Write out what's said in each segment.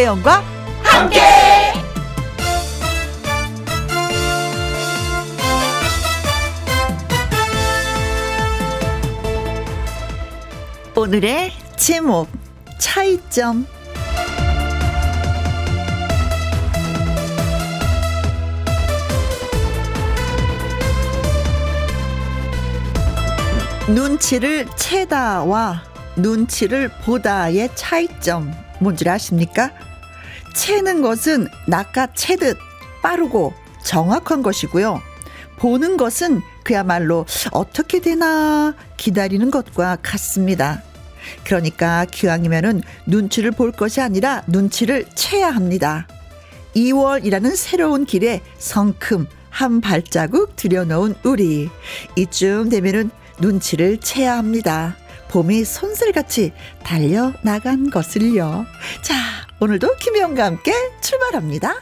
김혜영과 함께. 오늘의 제목 차이점 눈치를 채다와 눈치를 보다의 차이점 뭔지 아십니까? 채는 것은 낚아채듯 빠르고 정확한 것이고요. 보는 것은 그야말로 어떻게 되나 기다리는 것과 같습니다. 그러니까 기왕이면은 눈치를 볼 것이 아니라 눈치를 채야 합니다. 2월이라는 새로운 길에 성큼 한 발자국 들여놓은 우리. 이쯤 되면은 눈치를 채야 합니다. 봄이 손슬같이 달려나간 것을요. 자, 오늘도 김혜영과 함께 출발합니다.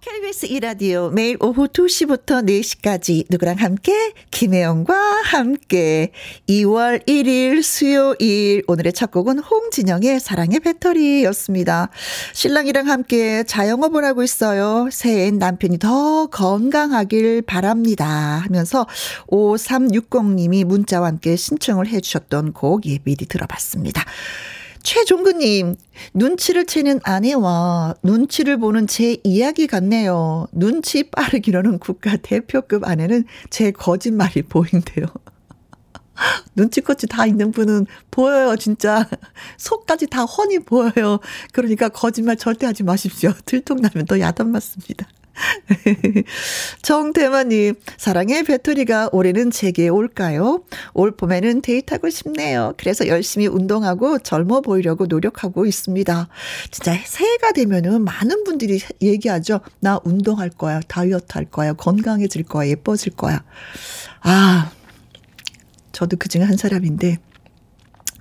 KBS 이라디오 매일 오후 2시부터 4시까지 누구랑 함께 김혜영과 함께 2월 1일 수요일 오늘의 첫 곡은 홍진영의 사랑의 배터리였습니다. 신랑이랑 함께 자영업을 하고 있어요. 새해엔 남편이 더 건강하길 바랍니다 하면서 5360님이 문자와 함께 신청을 해 주셨던 곡 예, 미리 들어봤습니다. 최종근님, 눈치를 채는 아내와 눈치를 보는 제 이야기 같네요. 눈치 빠르기로는 국가 대표급 아내는 제 거짓말이 보인대요. 눈치껏이 다 있는 분은 보여요, 진짜. 속까지 다 훤히 보여요. 그러니까 거짓말 절대 하지 마십시오. 들통나면 더 야단 맞습니다. 정대만님, 사랑의 배터리가 올해는 제게 올까요? 올 봄에는 데이트하고 싶네요. 그래서 열심히 운동하고 젊어 보이려고 노력하고 있습니다. 진짜 새해가 되면은 많은 분들이 얘기하죠. 나 운동할 거야. 다이어트 할 거야. 건강해질 거야. 예뻐질 거야. 아, 저도 그 중에 한 사람인데,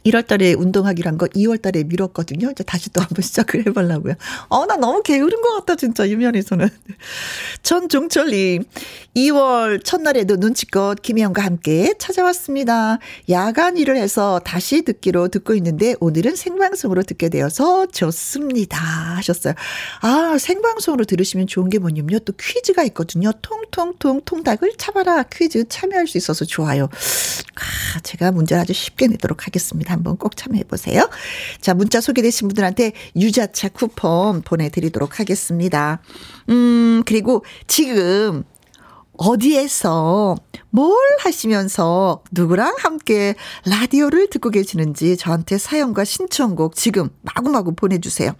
1월 달에 운동하기로 한 거 2월 달에 미뤘거든요. 이제 다시 또 한번 시작을 해보려고요. 어, 나 너무 게으른 것 같다, 진짜, 유면에서는. 전종철님, 2월 첫날에도 눈치껏 김혜영과 함께 찾아왔습니다. 야간 일을 해서 다시 듣기로 듣고 있는데 오늘은 생방송으로 듣게 되어서 좋습니다. 하셨어요. 아, 생방송으로 들으시면 좋은 게 뭐냐면요. 또 퀴즈가 있거든요. 통통통 통닭을 참아라 퀴즈 참여할 수 있어서 좋아요. 아, 제가 문제를 아주 쉽게 내도록 하겠습니다. 한번 꼭 참여해 보세요. 자, 문자 소개되신 분들한테 유자차 쿠폰 보내드리도록 하겠습니다. 음, 그리고 지금 어디에서 뭘 하시면서 누구랑 함께 라디오를 듣고 계시는지 저한테 사연과 신청곡 지금 마구마구 보내주세요.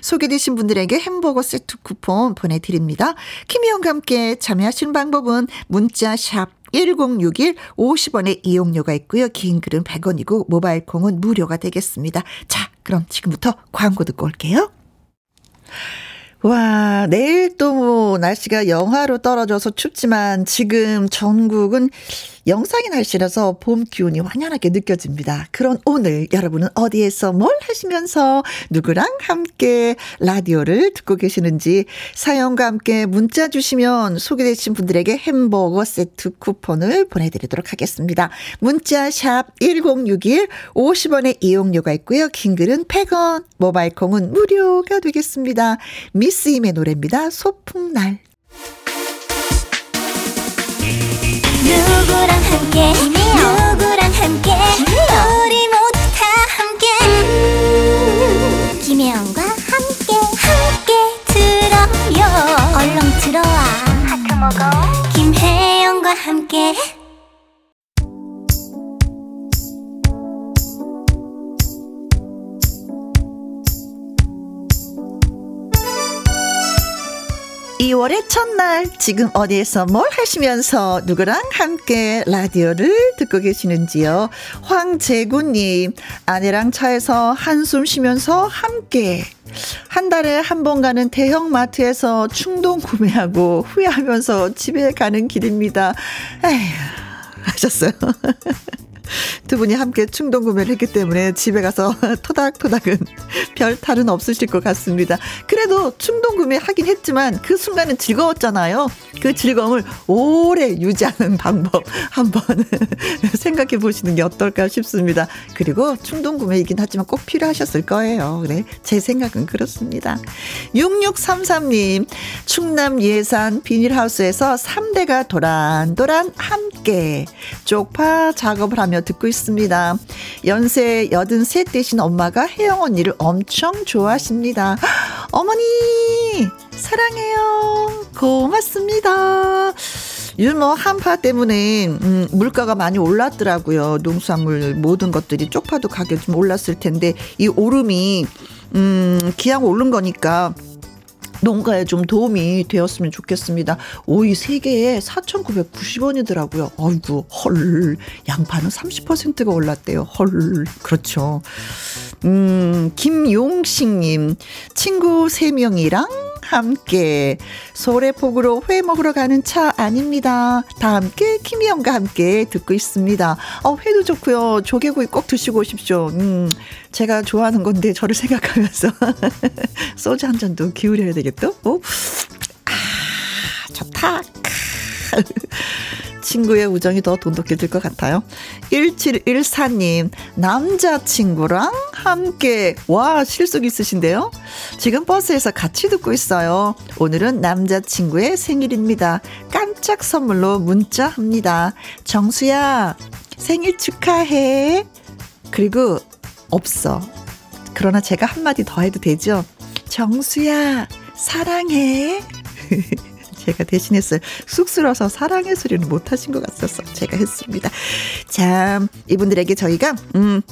소개되신 분들에게 햄버거 세트 쿠폰 보내드립니다. 김희영과 함께 참여하시는 방법은 문자 샵 1061 50원의 이용료가 있고요. 긴 글은 100원이고 모바일 콩은 무료가 되겠습니다. 자, 그럼 지금부터 광고 듣고 올게요. 와, 내일 또 날씨가 영하로 떨어져서 춥지만 지금 전국은 영상의 날씨라서 봄 기운이 완연하게 느껴집니다. 그런 오늘 여러분은 어디에서 뭘 하시면서 누구랑 함께 라디오를 듣고 계시는지 사연과 함께 문자 주시면 소개되신 분들에게 햄버거 세트 쿠폰을 보내드리도록 하겠습니다. 문자 샵 1061 50원의 이용료가 있고요. 긴 글은 100원, 모바일 콩은 무료가 되겠습니다. 미 스임의 노래입니다. 소풍날. 누구랑 함께? 누구랑 함께? 우리 모두 다 함께. 음, 김혜영과 함께. 함께 들어요. 얼렁 들어와. 하트 먹어. 김혜영과 함께 2월의 첫날 지금 어디에서 뭘 하시면서 누구랑 함께 라디오를 듣고 계시는지요. 황재구님 아내랑 차에서 한숨 쉬면서 함께 한 달에 한 번 가는 대형 마트에서 충동 구매하고 후회하면서 집에 가는 길입니다. 에휴 하셨어요. 두 분이 함께 충동 구매를 했기 때문에 집에 가서 토닥토닥은 별 탈은 없으실 것 같습니다. 그래도 충동 구매 하긴 했지만 그 순간은 즐거웠잖아요. 그 즐거움을 오래 유지하는 방법 한번 생각해 보시는 게 어떨까 싶습니다. 그리고 충동 구매이긴 하지만 꼭 필요하셨을 거예요. 그래. 제 생각은 그렇습니다. 6633님, 충남 예산 비닐하우스에서 3대가 도란도란 함께 쪽파 작업을 하며 듣고 있습니다. 연세 83 되신 엄마가 혜영 언니를 엄청 좋아하십니다. 어머니, 사랑해요. 고맙습니다. 뭐 한파 때문에 음, 물가가 많이 올랐더라고요. 농수산물 모든 것들이 쪽파도 가격 좀 올랐을 텐데 이 오름이 음, 기왕 오른 거니까 농가에 좀 도움이 되었으면 좋겠습니다. 오이 3개에 4,990원이더라고요. 아이고, 헐. 양파는 30%가 올랐대요. 헐. 그렇죠. 음, 김용식님, 친구 3명이랑 함께 소래폭으로 회 먹으러 가는 차 아닙니다. 다 함께 김희영과 함께 듣고 있습니다. 어, 회도 좋고요. 조개구이 꼭 드시고 오십시오. 음, 제가 좋아하는 건데 저를 생각하면서 소주 한 잔도 기울여야 되겠죠? 어? 아, 좋다. 친구의 우정이 더 돈독해질 것 같아요. 1714님, 남자친구랑 함께, 와, 실속 있으신데요? 지금 버스에서 같이 듣고 있어요. 오늘은 남자친구의 생일입니다. 깜짝 선물로 문자 합니다. 정수야, 생일 축하해. 그리고, 없어. 그러나 제가 한마디 더 해도 되죠? 정수야, 사랑해. 제가 대신했어요. 쑥스러워서 사랑의 소리는 못하신 것 같아서 제가 했습니다. 자, 이분들에게 저희가, 음,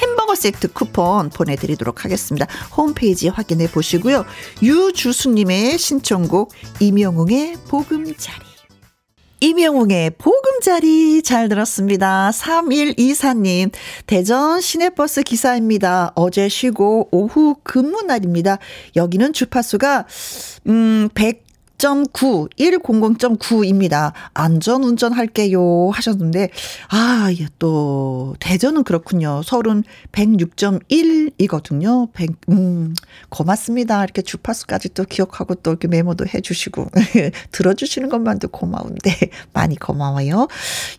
햄버거 세트 쿠폰 보내드리도록 하겠습니다. 홈페이지 확인해 보시고요. 유주수님의 신청곡 이명웅의 보금자리. 이명웅의 보금자리 잘 들었습니다. 3124님, 대전 시내버스 기사입니다. 어제 쉬고 오후 근무 날입니다. 여기는 주파수가, 음, 100, 100.9, 100.9입니다. 안전 운전할게요 하셨는데, 아, 예, 또, 대전은 그렇군요. 서울은 106.1이거든요. 100, 음, 고맙습니다. 이렇게 주파수까지 또 기억하고 또 이렇게 메모도 해 주시고, 들어 주시는 것만도 고마운데, 많이 고마워요.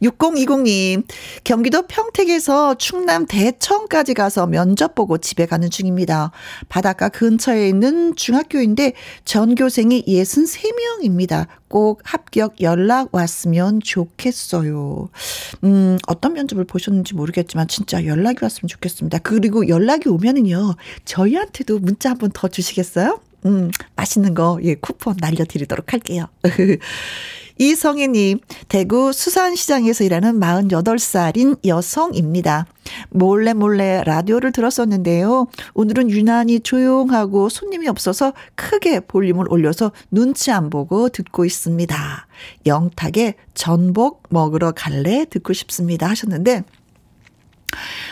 6020 님, 경기도 평택에서 충남 대천까지 가서 면접 보고 집에 가는 중입니다. 바닷가 근처에 있는 중학교인데, 전교생이 63 3명입니다. 꼭 합격 연락 왔으면 좋겠어요. 음, 어떤 면접을 보셨는지 모르겠지만 진짜 연락이 왔으면 좋겠습니다. 그리고 연락이 오면은요, 저희한테도 문자 한 번 더 주시겠어요? 음, 맛있는 거, 예, 쿠폰 날려드리도록 할게요. 이성희님, 대구 수산시장에서 일하는 48살인 여성입니다. 몰래 몰래 라디오를 들었었는데요. 오늘은 유난히 조용하고 손님이 없어서 크게 볼륨을 올려서 눈치 안 보고 듣고 있습니다. 영탁의 전복 먹으러 갈래 듣고 싶습니다 하셨는데,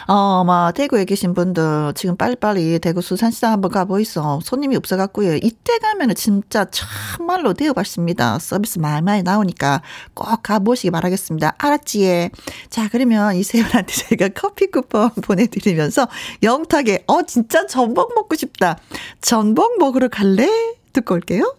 어, 막, 대구에 계신 분들, 지금 빨리빨리 대구 수산시장 한번 가보이소. 손님이 없어갖고요. 이때 가면은 진짜 참말로 대우받습니다. 서비스 많이 많이 나오니까 꼭 가보시기 바라겠습니다. 알았지예. 자, 그러면 이세 분한테 저희가 커피 쿠폰 보내드리면서 영탁에, 어, 진짜 전복 먹고 싶다. 전복 먹으러 갈래? 듣고 올게요.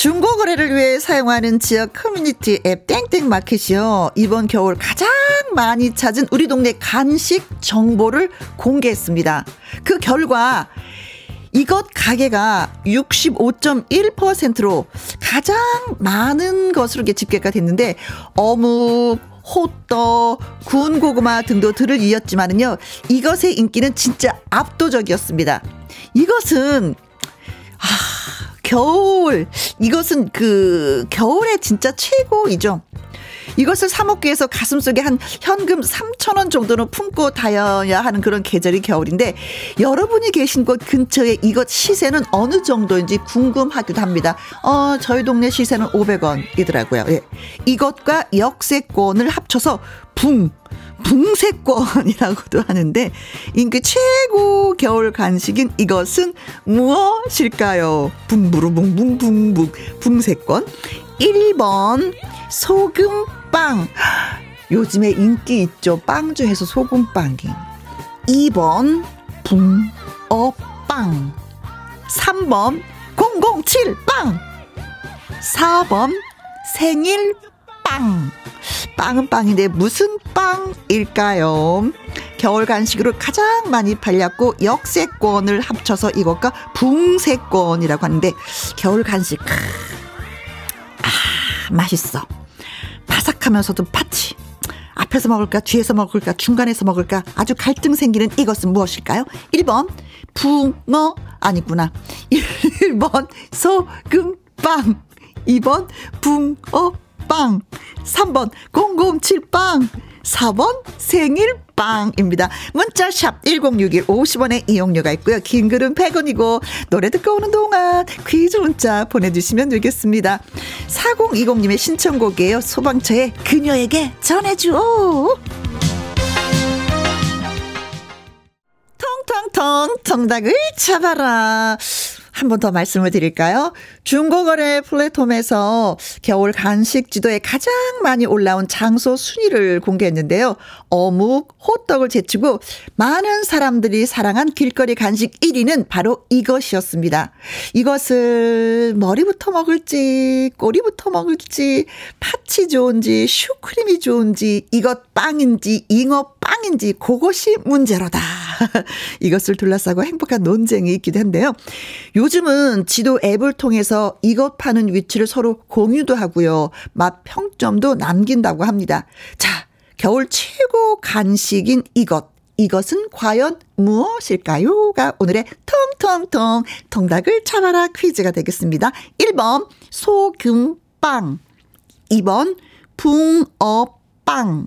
중고 거래를 위해 사용하는 지역 커뮤니티 앱 땡땡 마켓이요. 이번 겨울 가장 많이 찾은 우리 동네 간식 정보를 공개했습니다. 그 결과 이것 가게가 65.1%로 가장 많은 것으로 집계가 됐는데 어묵, 호떡, 구운 고구마 등도 들을 이었지만은요. 이것의 인기는 진짜 압도적이었습니다. 이것은 아 겨울. 이것은 그, 겨울에 진짜 최고이죠. 이것을 사 먹기 위해서 가슴속에 한 현금 3천 원 정도는 품고 다녀야 하는 그런 계절이 겨울인데 여러분이 계신 곳 근처에 이것 시세는 어느 정도인지 궁금하기도 합니다. 어, 저희 동네 시세는 500원이더라고요. 예. 이것과 역세권을 합쳐서 붕 붕세권이라고도 하는데 인기 최고 겨울 간식인 이것은 무엇일까요? 붕부르붕붕붕붕. 붕세권. 1번 소금빵. 요즘에 인기 있죠. 빵 중에서 소금빵이. 2번 붕어빵. 3번 007빵. 4번 생일빵 빵은 빵인데 무슨 빵일까요? 겨울 간식으로 가장 많이 팔렸고 역세권을 합쳐서 이것과 붕세권이라고 하는데 겨울 간식 아 맛있어 바삭하면서도 파치 앞에서 먹을까 뒤에서 먹을까 중간에서 먹을까 아주 갈등 생기는 이것은 무엇일까요? 1번 붕어 아니구나 1번 소금빵 2번 붕어 빵. 3번 007빵. 4번 생일빵입니다. 문자샵 1061 50원의 이용료가 있고요. 긴 글은 100원이고 노래 듣고 오는 동안 퀴즈 문자 보내주시면 되겠습니다. 4020님의 신청곡이에요. 소방차의 그녀에게 전해줘. 통통통 정답을 잡아라. 한 번 더 말씀을 드릴까요? 중고거래 플랫폼에서 겨울 간식 지도에 가장 많이 올라온 장소 순위를 공개했는데요. 어묵, 호떡을 제치고 많은 사람들이 사랑한 길거리 간식 1위는 바로 이것이었습니다. 이것을 머리부터 먹을지, 꼬리부터 먹을지, 팥이 좋은지, 슈크림이 좋은지, 이것 빵인지, 잉어 빵인지, 그것이 문제로다. 이것을 둘러싸고 행복한 논쟁이 있기도 한데요. 요즘은 지도 앱을 통해서 이것 파는 위치를 서로 공유도 하고요. 맛 평점도 남긴다고 합니다. 자, 겨울 최고 간식인 이것. 이것은 과연 무엇일까요?가 오늘의 통통통 통닭을 참아라 퀴즈가 되겠습니다. 1번 소금빵 2번 붕어빵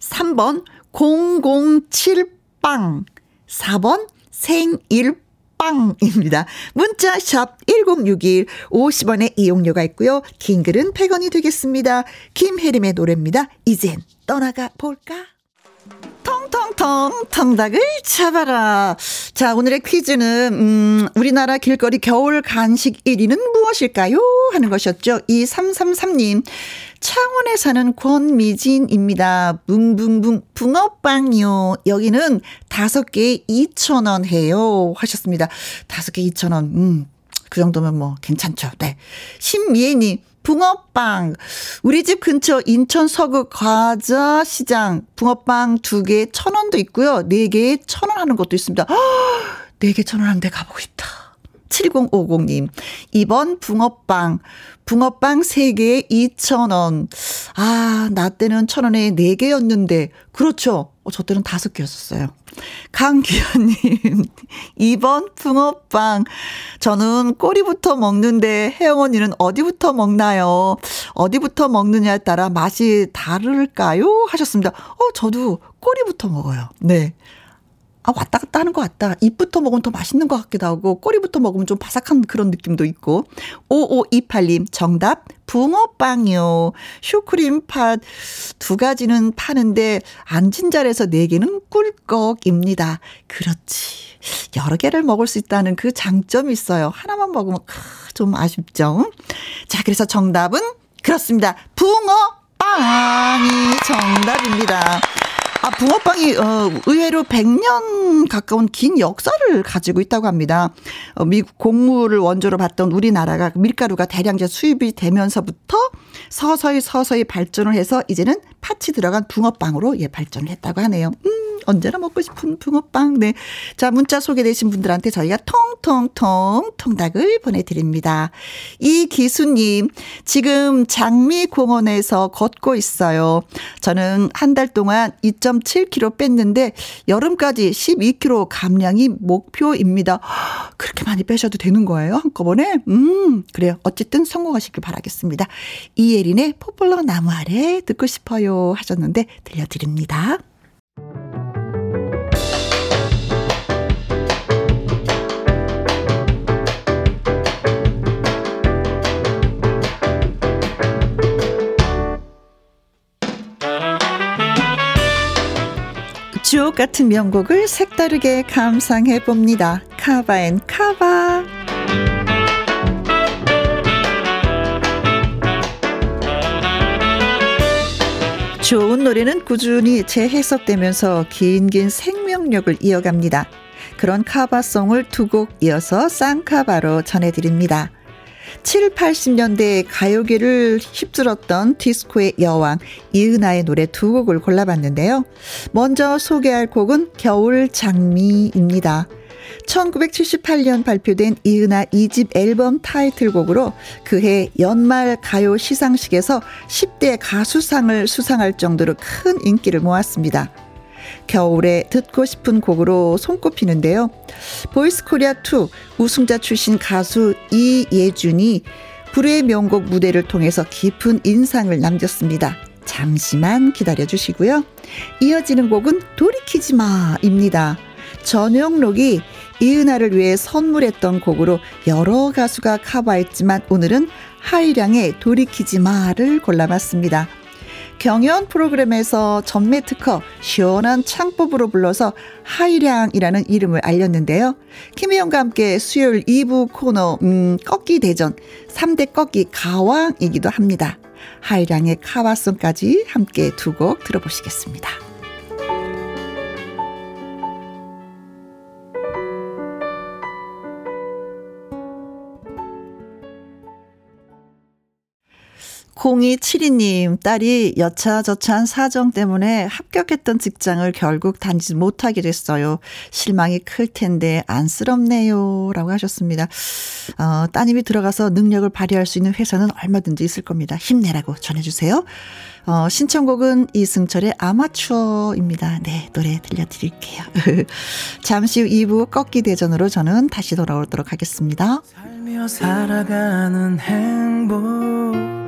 3번 007빵 4번 생일빵입니다. 문자 샵 1061, 50원의 이용료가 있고요. 긴 글은 100원이 되겠습니다. 김혜림의 노래입니다. 이젠 떠나가 볼까? 통통통 통닭을 잡아라. 자, 오늘의 퀴즈는 음, 우리나라 길거리 겨울 간식 1위는 무엇일까요? 하는 것이었죠. 2333님. 창원에 사는 권미진입니다. 붕붕붕 붕어빵이요. 여기는 다섯 개에 2,000원 해요. 하셨습니다. 다섯 개 2,000원. 음. 그 정도면 뭐 괜찮죠. 네. 신미애님, 붕어빵. 우리 집 근처 인천 서구 과자 시장 붕어빵 두 개에 천 원도 있고요. 네 개에 천원 하는 것도 있습니다. 네개천원 하는데 가보고 싶다. 7050님. 2번 붕어빵. 붕어빵 3개에 2,000원. 아, 나 때는 1,000원에 4개였는데. 그렇죠. 어, 저 때는 5개였었어요. 강기현님, 2번 붕어빵. 저는 꼬리부터 먹는데 혜영 언니는 어디부터 먹나요? 어디부터 먹느냐에 따라 맛이 다를까요? 하셨습니다. 어, 저도 꼬리부터 먹어요. 네. 아, 왔다 갔다 하는 것 같다. 입부터 먹으면 더 맛있는 것 같기도 하고, 꼬리부터 먹으면 좀 바삭한 그런 느낌도 있고. 5528님, 정답, 붕어빵이요. 슈크림 팥 두 가지는 파는데, 앉은 자리에서 네 개는 꿀꺽입니다. 그렇지. 여러 개를 먹을 수 있다는 그 장점이 있어요. 하나만 먹으면, 좀 아쉽죠? 자, 그래서 정답은 그렇습니다. 붕어빵이 정답입니다. 아, 붕어빵이, 어, 의외로 100년 가까운 긴 역사를 가지고 있다고 합니다. 어, 미국 곡물을 원조로 봤던 우리나라가 밀가루가 대량제 수입이 되면서부터 서서히 서서히 발전을 해서 이제는 팥이 들어간 붕어빵으로 예, 발전을 했다고 하네요. 음, 언제나 먹고 싶은 붕어빵. 네. 자, 문자 소개되신 분들한테 저희가 통통통 통닭을 보내드립니다. 이기수님, 지금 장미공원에서 걷고 있어요. 저는 한 달 동안 2.7kg 뺐는데 여름까지 12kg 감량이 목표입니다. 그렇게 많이 빼셔도 되는 거예요? 한꺼번에? 음, 그래요. 어쨌든 성공하시길 바라겠습니다. 이예린의 포폴러 나무 아래 듣고 싶어요 하셨는데 들려드립니다. 주옥 같은 명곡을 색다르게 감상해 봅니다. 카바앤 카바. 좋은 노래는 꾸준히 재해석되면서 긴긴 생명력을 이어갑니다. 그런 카바송을 두 곡 이어서 쌍카바로 전해드립니다. 7, 80년대 가요계를 휩쓸었던 디스코의 여왕 이은하의 노래 두 곡을 골라봤는데요. 먼저 소개할 곡은 겨울 장미입니다. 1978년 발표된 이은하 2집 앨범 타이틀곡으로 그해 연말 가요 시상식에서 10대 가수상을 수상할 정도로 큰 인기를 모았습니다. 겨울에 듣고 싶은 곡으로 손꼽히는데요. 보이스 코리아 2 우승자 출신 가수 이예준이 불의 명곡 무대를 통해서 깊은 인상을 남겼습니다. 잠시만 기다려 주시고요. 이어지는 곡은 돌이키지 마입니다. 전영록이 이은하를 위해 선물했던 곡으로 여러 가수가 커버했지만 오늘은 하이량의 돌이키지 마를 골라봤습니다. 경연 프로그램에서 전매 특허 시원한 창법으로 불러서 하이량이라는 이름을 알렸는데요. 김혜영과 함께 수요일 2부 코너 음, 꺾기 대전 3대 꺾기 가왕이기도 합니다. 하이량의 카와송까지 함께 두 곡 들어보시겠습니다. 공이칠이님 딸이 여차저차한 사정 때문에 합격했던 직장을 결국 다니지 못하게 됐어요. 실망이 클 텐데 안쓰럽네요. 라고 하셨습니다. 어, 따님이 들어가서 능력을 발휘할 수 있는 회사는 얼마든지 있을 겁니다. 힘내라고 전해주세요. 어, 신청곡은 이승철의 아마추어입니다. 네, 노래 들려드릴게요. 잠시 후 2부 꺾기 대전으로 저는 다시 돌아오도록 하겠습니다. 살며 살아가는 행복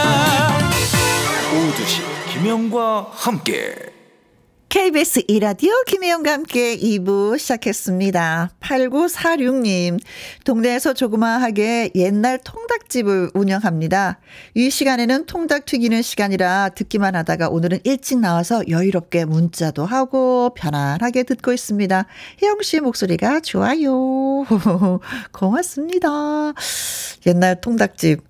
오두시 김영과 함께 KBS 이라디오 김혜영과 함께 2부 시작했습니다. 8946님, 동네에서 조그마하게 옛날 통닭집을 운영합니다. 이 시간에는 통닭 튀기는 시간이라 듣기만 하다가 오늘은 일찍 나와서 여유롭게 문자도 하고 편안하게 듣고 있습니다. 혜영 씨 목소리가 좋아요. 고맙습니다. 옛날 통닭집.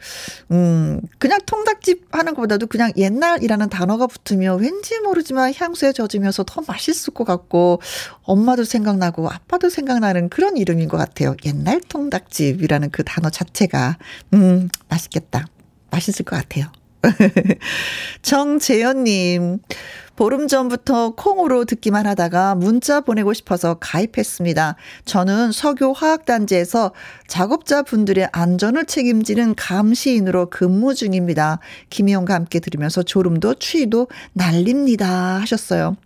음, 그냥 통닭집 하는 것보다도 그냥 옛날이라는 단어가 붙으면 왠지 모르지만 향수에 젖으면 먹으면서 더 맛있을 것 같고 엄마도 생각나고 아빠도 생각나는 그런 이름인 것 같아요. 옛날 통닭집이라는 그 단어 자체가 음 맛있겠다. 맛있을 것 같아요. 정재현님, 보름 전부터 콩으로 듣기만 하다가 문자 보내고 싶어서 가입했습니다. 저는 석유 화학단지에서 작업자 분들의 안전을 책임지는 감시인으로 근무 중입니다. 김희영과 함께 들으면서 졸음도 추위도 날립니다. 하셨어요.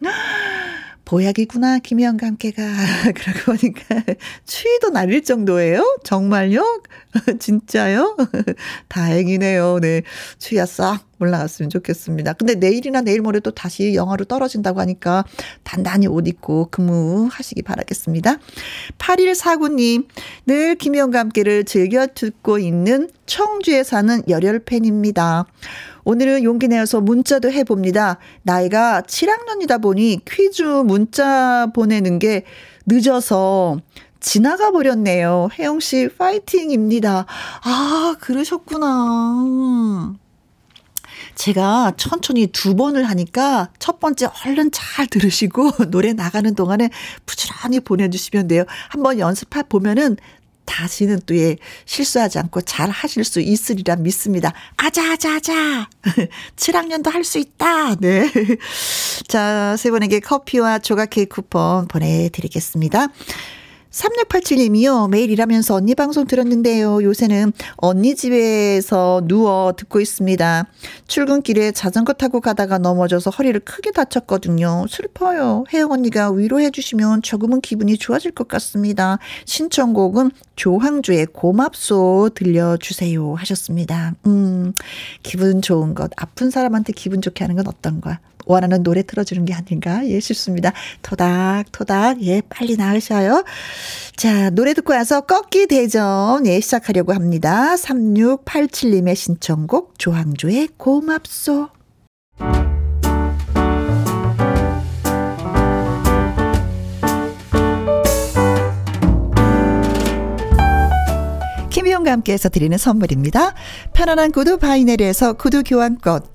보약이구나, 김희영과 함께가. 그러고 보니까 추위도 날릴 정도예요? 정말요? 진짜요? 다행이네요. 네. 추위가 싹 올라갔으면 좋겠습니다. 근데 내일이나 내일 모레 또 다시 영하로 떨어진다고 하니까 단단히 옷 입고 근무하시기 바라겠습니다. 8149님, 늘 김영과 함께를 즐겨 듣고 있는 청주에 사는 열혈 팬입니다. 오늘은 용기 내어서 문자도 해봅니다. 나이가 7학년이다 보니 퀴즈 문자 보내는 게 늦어서 지나가 버렸네요. 혜영 씨 파이팅입니다. 아, 그러셨구나. 제가 천천히 두 번을 하니까 첫 번째 얼른 잘 들으시고 노래 나가는 동안에 부지런히 보내주시면 돼요. 한번 연습해 보면은 다시는 또 예, 실수하지 않고 잘 하실 수 있으리라 믿습니다. 아자아자아자. 7학년도 할 수 있다. 네. 자, 세 분에게 커피와 조각 케이크 쿠폰 보내드리겠습니다. 3687님이요. 매일 일하면서 언니 방송 들었는데요. 요새는 언니 집에서 누워 듣고 있습니다. 출근길에 자전거 타고 가다가 넘어져서 허리를 크게 다쳤거든요. 슬퍼요. 혜영 언니가 위로해 주시면 조금은 기분이 좋아질 것 같습니다. 신청곡은 조항주의 고맙소 들려주세요 하셨습니다. 음, 기분 좋은 것. 아픈 사람한테 기분 좋게 하는 건 어떤 거야? 원하는 노래 틀어주는 게 아닌가 예 싶습니다. 토닥토닥 예 빨리 나으셔요. 자 노래 듣고 와서 꺾기 대전 예 시작하려고 합니다. 3687님의 신청곡 조항조의 고맙소. 김희용과 함께해서 드리는 선물입니다. 편안한 구두 바이네르에서 구두 교환권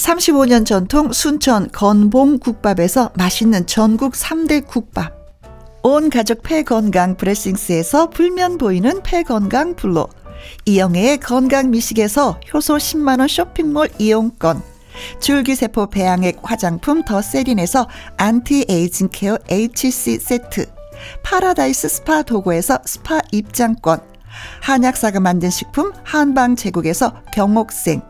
35년 전통 순천 건봉국밥에서 맛있는 전국 3대 국밥. 온 가족 폐건강 브레싱스에서 불면 보이는 폐건강 블로. 이영애의 건강 미식에서 효소 10만원 쇼핑몰 이용권. 줄기세포 배양액 화장품 더 세린에서 anti-aging care HC 세트. 파라다이스 스파 도구에서 스파 입장권. 한약사가 만든 식품 한방 제국에서 경옥생.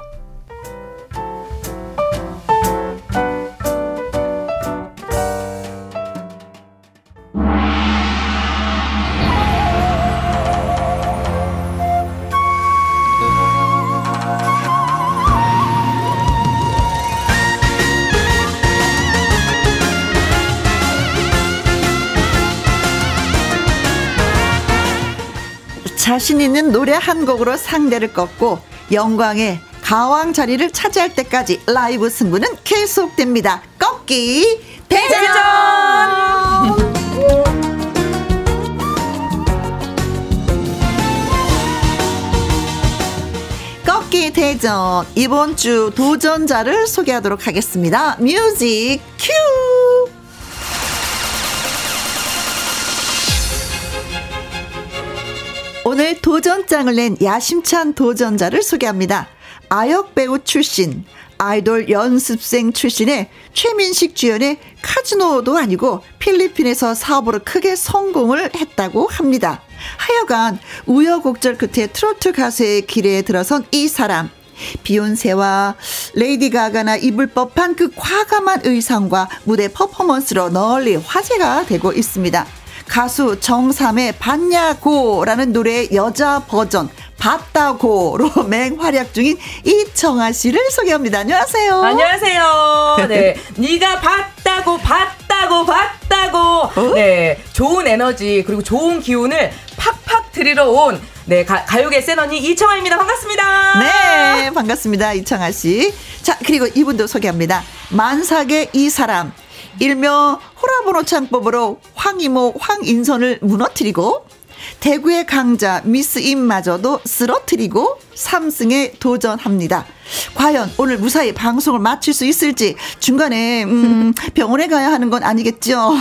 자신 있는 노래 한 곡으로 상대를 꺾고 영광의 가왕 자리를 차지할 때까지 라이브 승부는 계속됩니다. 꺾기 대전! 꺾기 대전 이번 주 도전자를 소개하도록 하겠습니다. 뮤직 큐! 오늘 도전장을 낸 야심찬 도전자를 소개합니다. 아역 배우 출신, 아이돌 연습생 출신의 최민식 주연의 카지노도 아니고 필리핀에서 사업으로 크게 성공을 했다고 합니다. 하여간 우여곡절 끝에 트로트 가수의 길에 들어선 이 사람. 비욘세와 레이디 가가나 입을 법한 그 과감한 의상과 무대 퍼포먼스로 널리 화제가 되고 있습니다. 가수 정삼의 봤냐고라는 노래의 여자 버전 봤다고로 맹활약 중인 이청아 씨를 소개합니다. 안녕하세요. 안녕하세요. 네, 네가 봤다고 봤다고 봤다고. 어? 네, 좋은 에너지 그리고 좋은 기운을 팍팍 드리러 온 네, 가, 가요계 센 언니 이청아입니다. 반갑습니다. 네, 반갑습니다. 이청아 씨. 자, 그리고 이분도 소개합니다. 만삭의 이 사람. 일명 호라보노 창법으로 황이모 황인선을 무너뜨리고 대구의 강자 미스 임마저도 쓰러뜨리고 3승에 도전합니다. 과연 오늘 무사히 방송을 마칠 수 있을지 중간에 음, 병원에 가야 하는 건 아니겠죠?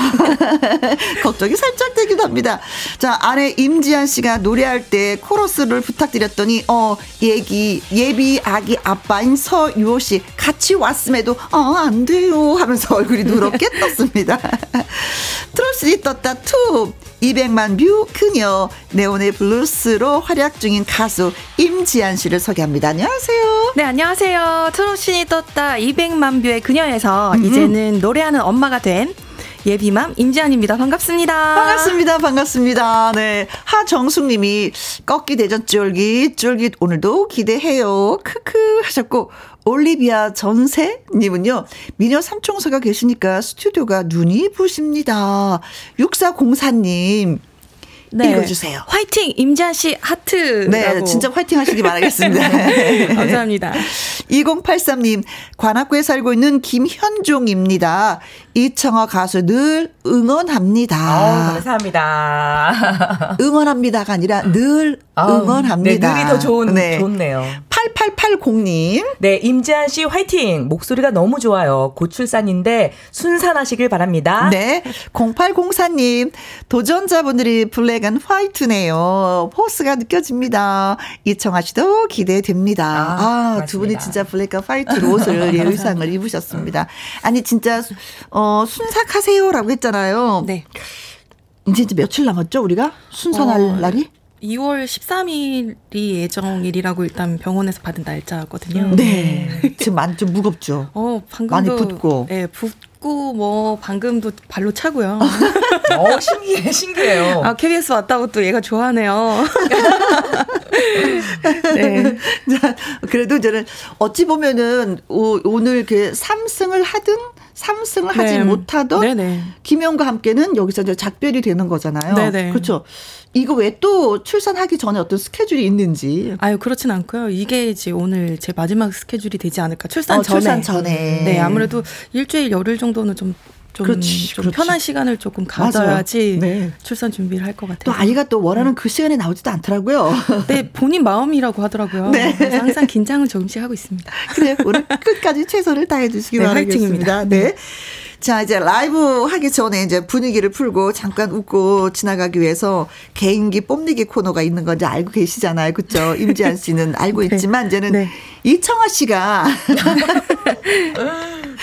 걱정이 살짝 되기도 합니다. 자 아내 임지한 씨가 노래할 때 코러스를 부탁드렸더니 어 얘기 예비 아기 아빠인 서유호 씨 같이 왔음에도 어안 돼요 하면서 얼굴이 누렇게 떴습니다. 트롯신이 떴다 two 200만 view 그녀 네온의 블루스로 활약 중인 가수 임지한 씨를 소개합니다. 안녕하세요. 네, 안녕하세요. 트롯신이 떴다 200만 view의 그녀에서 음. 이제는 노래하는 엄마가 된 예비맘 임지한입니다. 반갑습니다. 반갑습니다. 반갑습니다. 네. 하정숙 님이 꺾기 대전 쫄깃 쫄깃 오늘도 기대해요. 크크 하셨고 올리비아 전세 님은요. 미녀 삼총사가 계시니까 스튜디오가 눈이 부십니다. 6404님 네. 읽어주세요. 화이팅! 임지한 씨 하트. 네, 진짜 화이팅 하시기 바라겠습니다. 감사합니다. 2083님, 관악구에 살고 있는 김현종입니다. 이청어 가수 늘 응원합니다. 아 감사합니다. 응원합니다가 아니라 늘 응원합니다. 네, 늘이 더 좋은, 네. 좋네요. 8880님. 네, 임지한 씨 화이팅! 목소리가 너무 좋아요. 곧 출산인데 순산하시길 바랍니다. 네. 0804님. 도전자분들이 black and white네요. 포스가 느껴집니다. 이청아 씨도 기대됩니다. 아, 아 두 분이 진짜 black and white 옷을, 예, 의상을 입으셨습니다. 아니, 진짜, 어, 순산하세요라고 했잖아요. 네. 이제 이제 며칠 남았죠, 우리가? 순산할 어, 날이? 2월 13일이 예정일이라고 일단 병원에서 받은 날짜거든요. 네. 지금 많이 좀 무겁죠. 어, 방금도 많이 붓고. 네, 붓고 뭐 방금도 발로 차고요. 어, 신기해, 신기해요. 아, KBS 왔다고 또 얘가 좋아하네요. 네. 자, 그래도 저는 어찌 보면은 오, 오늘 그 3승을 하든 3승을 하지 네. 못하던 네네. 김영과 함께는 여기서 이제 작별이 되는 거잖아요. 네네. 그렇죠. 이거 왜 또 출산하기 전에 어떤 스케줄이 있는지. 아유, 그렇진 않고요. 이게 이제 오늘 제 마지막 스케줄이 되지 않을까. 출산 어, 전에. 출산 전에. 네, 아무래도 일주일, 열흘 정도는 좀 좀, 그렇지, 좀 그렇지. 편한 시간을 조금 가져야지 네. 출산 준비를 할 것 같아요. 또 아이가 또 원하는 그 시간에 나오지도 않더라고요. 네, 본인 마음이라고 하더라고요. 네. 항상 긴장을 조금씩 하고 있습니다. 그래, 오늘 끝까지 최선을 다해 주시기 네, 바라겠습니다. 네. 자, 이제 라이브 하기 전에 이제 분위기를 풀고 잠깐 웃고 지나가기 위해서 개인기 뽐내기 코너가 있는 건지 알고 계시잖아요. 그죠? 임지한 씨는 알고 네. 있지만 이제는 네. 이청아 씨가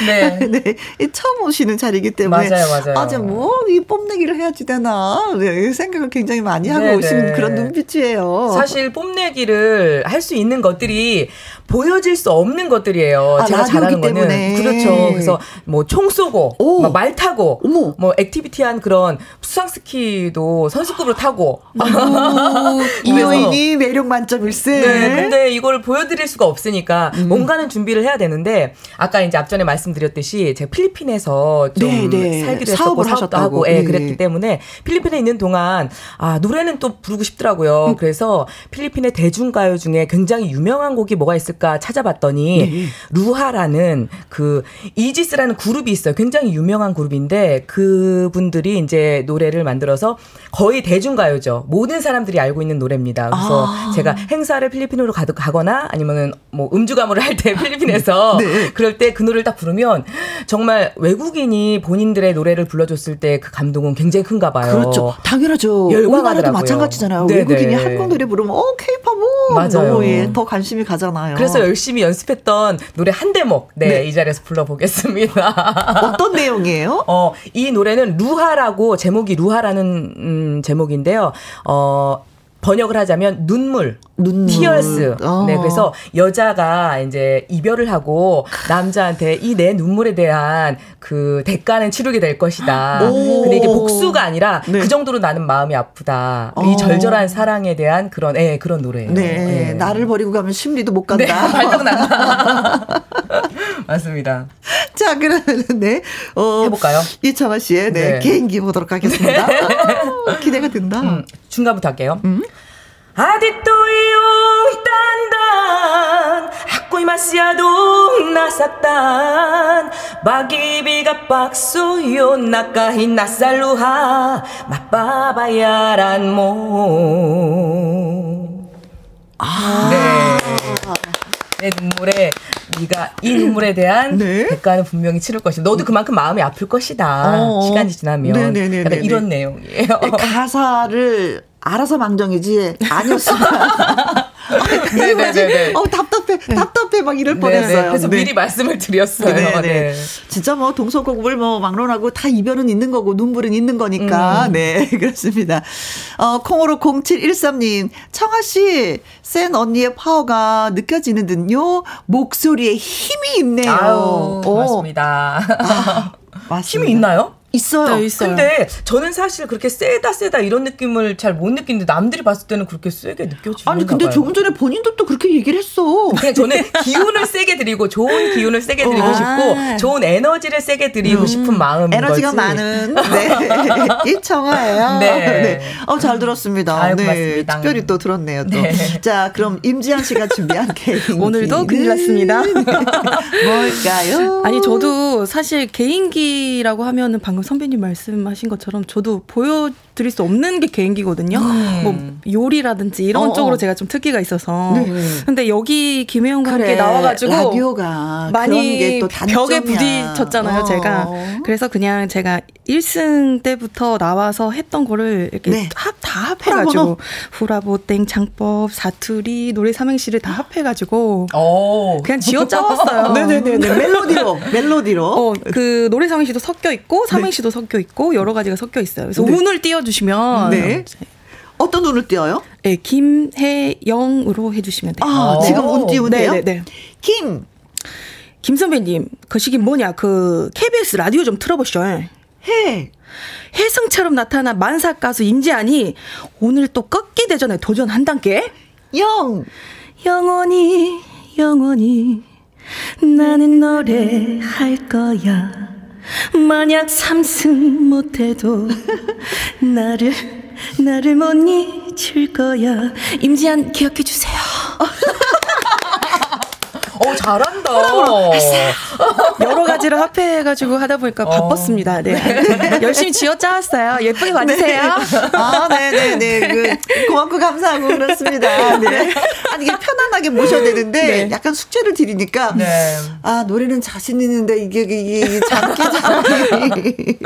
네. 네. 처음 오시는 자리이기 때문에. 맞아요, 맞아요. 아제 뭐, 이 뽐내기를 해야지 되나. 네, 생각을 굉장히 많이 하고 네네. 오시는 그런 눈빛이에요. 사실 뽐내기를 할 수 있는 것들이 보여질 수 없는 것들이에요. 아, 제가 잘하는 거는. 때문에. 그렇죠. 그래서 뭐 총 쏘고, 말 타고, 어머. 뭐 액티비티한 그런 수상 스키도 선수급으로 타고. 이 여인이 매력 만점일세. 네. 근데 이걸 보여드릴 수가 없으니까 음. 뭔가는 준비를 해야 되는데 아까 이제 앞전에 말씀 말씀드렸듯이 제가 필리핀에서 좀 네, 네. 살기도 했었고 사업도 하고 예, 네. 그랬기 때문에 필리핀에 있는 동안 아 노래는 또 부르고 싶더라고요. 음. 그래서 필리핀의 대중가요 중에 굉장히 유명한 곡이 뭐가 있을까 찾아봤더니 네. 루하라는 그 이지스라는 그룹이 있어요. 굉장히 유명한 그룹인데 그분들이 이제 노래를 만들어서 거의 대중가요죠. 모든 사람들이 알고 있는 노래입니다. 그래서 아. 제가 행사를 필리핀으로 가거나 아니면은 뭐 음주 가무를 할 때 필리핀에서 네. 그럴 때 그 노래를 딱 부르면 정말 외국인이 본인들의 노래를 불러줬을 때 그 감동은 굉장히 큰가 봐요. 그렇죠. 당연하죠. 우리나라도 마찬가지잖아요. 네네. 외국인이 네. 한국 노래 부르면 어 케이팝 뭐. 너무 예, 더 관심이 가잖아요. 그래서 열심히 연습했던 노래 한 대목 네, 네. 이 자리에서 불러보겠습니다. 어떤 내용이에요? 어, 이 노래는 루하라고 제목이 루하라는 음, 제목인데요. 어 번역을 하자면 눈물, 눈물. 티얼스. 어. 네, 그래서 여자가 이제 이별을 하고 남자한테 이 내 눈물에 대한 그 대가는 치르게 될 것이다. 오. 근데 이게 복수가 아니라 네. 그 정도로 나는 마음이 아프다. 어. 이 절절한 사랑에 대한 그런 예, 그런 노래예요. 네. 네. 나를 버리고 가면 심리도 못 간다. 네, 발동 난다. 맞습니다. 자, 그러면 네. 어, 해 볼까요? 이창화 씨의 네, 네. 개인기 보도록 하겠습니다. 네. 기대가 된다. 음, 중간부터 할게요. 음? 아디또이용 딴단 학고이 마시아도 나삭단 바기비가 박소요 나까히 나살루하 맛바바야란 모 아. 네. 내 눈물에 네가 이 눈물에 대한 네? 대가는 분명히 치를 것이다. 너도 그만큼 마음이 아플 것이다. 어. 시간이 지나면 네네네네. 약간 이런 내용이에요. 가사를 알아서 망정이지 아니었으면 네네네. 어 답답해 네. 답답해 막 이럴 뻔했어요. 그래서 네. 미리 말씀을 드렸어요. 네네. 네. 진짜 뭐 동서고국을 뭐 막론하고 다 이별은 있는 거고 눈물은 있는 거니까 음. 네 그렇습니다. 어 콩으로 0713님 청아 씨센 언니의 파워가 느껴지는 듯요 목소리에 힘이 있네요. 아유, 고맙습니다. 아, 맞습니다. 힘이 있나요? 있어요. 네, 있어요. 근데 저는 사실 그렇게 세다 세다 이런 느낌을 잘 못 느끼는데 남들이 봤을 때는 그렇게 세게 느껴지는 아니 근데 봐요. 조금 전에 본인도 또 그렇게 얘기를 했어. 그냥 저는 기운을 세게 드리고 좋은 기운을 세게 드리고 아. 싶고 좋은 에너지를 세게 드리고 음. 싶은 마음인 에너지가 거지. 많은 네. 이청아예요. 네. 네. 어, 잘 들었습니다. 아유, 네. 특별히 또 들었네요. 또. 네. 자, 그럼 임지한 씨가 준비한 개인기. 오늘도 큰일 났습니다. 뭘까요? 아니 저도 사실 개인기라고 하면은 방금 선배님 말씀하신 것처럼 저도 보여드릴 수 없는 게 개인기거든요. 음. 뭐 요리라든지 이런 어, 어. 쪽으로 제가 좀 특기가 있어서. 네. 근데 여기 김혜영과 그래, 함께 나와가지고 라디오가 많이 벽에 부딪혔잖아요, 어. 제가. 그래서 그냥 제가 1승 때부터 나와서 했던 거를 이렇게 네. 합, 다 합해가지고 후라보땡 장법 사투리 노래 삼행시를 다 합해가지고 오. 그냥 지어 짜왔어요. 네네네 멜로디로 멜로디로. 어, 그 노래 삼행시도 섞여 있고 삼행시도 네. 섞여 있고 여러 가지가 섞여 있어요. 그래서 네. 운을 띄워주시면 네. 어떤 운을 띄워요? 네, 김혜영으로 해주시면 돼요. 아, 지금 운 띄우네요. 네네. 김. 김 선배님, 그 시기 뭐냐? 그 KBS 라디오 좀 틀어보시죠. 해. 혜승처럼 나타난 만사 가수 임지안이 오늘 또 꺾기 대전에 도전한단께. 영. 영원히 영원히 나는 노래할 거야. 만약 삼승 못해도 나를 나를 못 잊을 거야. 임지한 기억해 주세요. 어, 잘한다. 여러 가지를 합해가지고 하다 보니까 어. 바빴습니다. 네. 네. 열심히 지어 짜왔어요. 예쁘게 봐주세요. 네. 아, 네네네. 네, 네. 그, 고맙고 감사하고 그렇습니다. 네. 아니, 이게 편 편안하게 모셔야 되는데 네. 약간 숙제를 드리니까 네. 아 노래는 자신 있는데 이게 이게, 이게 장기자기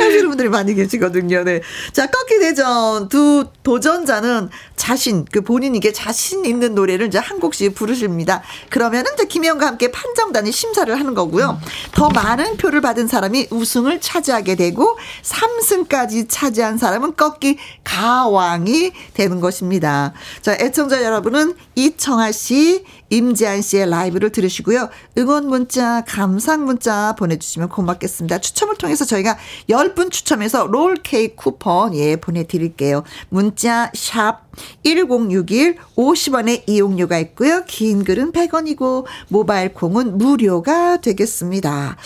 하시는 분들이 많이 계시거든요. 네. 자 꺾기 대전 두 도전자는 자신 그 본인에게 자신 있는 노래를 이제 한 곡씩 부르십니다. 그러면은 이제 김혜영과 함께 판정단이 심사를 하는 거고요. 더 많은 표를 받은 사람이 우승을 차지하게 되고 3승까지 차지한 사람은 꺾기 가왕이 되는 것입니다. 자, 애청자 여러분은 2000 정할 씨 임지한 씨의 라이브를 들으시고요. 응원 문자, 감상 문자 보내주시면 고맙겠습니다. 추첨을 통해서 저희가 10분 추첨해서 롤 케이크 쿠폰 예 보내드릴게요. 문자 샵 1061 50원의 이용료가 있고요. 긴 글은 100원이고 모바일 콩은 무료가 되겠습니다.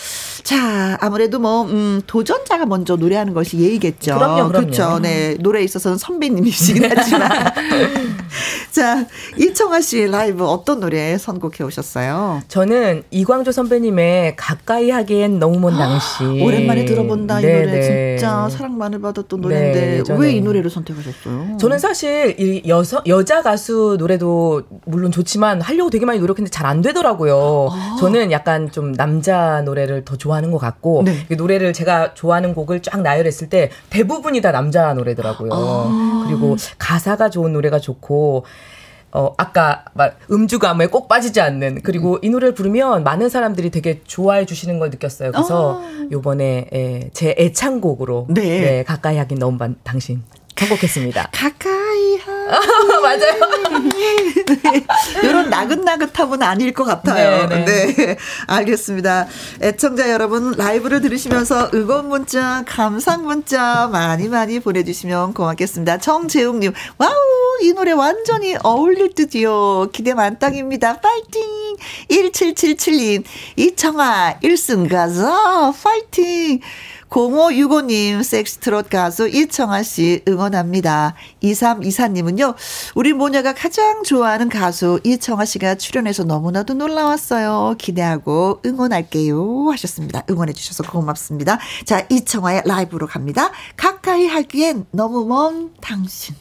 자, 아무래도 뭐 음, 도전자가 먼저 노래하는 것이 예의겠죠. 그럼요, 그럼요. 그렇죠. 네. 노래에 있어서는 선배님이시긴 하지만. 자, 이청아 씨 라이브 어떤 노래 선곡해 오셨어요? 저는 이광조 선배님의 가까이 하기엔 너무 먼 당시. 오랜만에 들어본다 이 네, 노래 네. 진짜 사랑만을 받았던 노래인데 네, 왜이 노래를 선택하셨어요? 저는 사실 이 여서 여자 가수 노래도 물론 좋지만 하려고 되게 많이 노력했는데 잘 안 되더라고요. 아. 저는 약간 좀 남자 노래를 더 좋아하는 것 같고 네. 노래를 제가 좋아하는 곡을 쫙 나열했을 때 대부분이 다 남자 노래더라고요. 아. 그리고 가사가 좋은 노래가 좋고 어, 아까 말 음주 감에 꼭 빠지지 않는 그리고 음. 이 노래를 부르면 많은 사람들이 되게 좋아해 주시는 걸 느꼈어요. 그래서 아. 요번에 예, 제 애창곡으로 네. 네 가까이 하긴 너무 반, 당신 선곡했습니다. 가까이 하. 맞아요. 네. 이런 나긋나긋함은 아닐 것 같아요. 네, 네. 네. 알겠습니다. 애청자 여러분 라이브를 들으시면서 응원 문자, 감상 문자 많이 많이 보내주시면 고맙겠습니다. 정재웅님, wow 이 노래 완전히 어울릴 듯이요. 기대 만땅입니다. 파이팅. 1777님, 이청아 1승 가자. 파이팅. 0565님, 섹스트롯 가수 이청아 씨 응원합니다. 2324님은요, 우리 모녀가 가장 좋아하는 가수 이청아 씨가 출연해서 너무나도 놀라웠어요. 기대하고 응원할게요. 하셨습니다. 응원해주셔서 고맙습니다. 자, 이청아의 라이브로 갑니다. 가까이 하기엔 너무 먼 당신.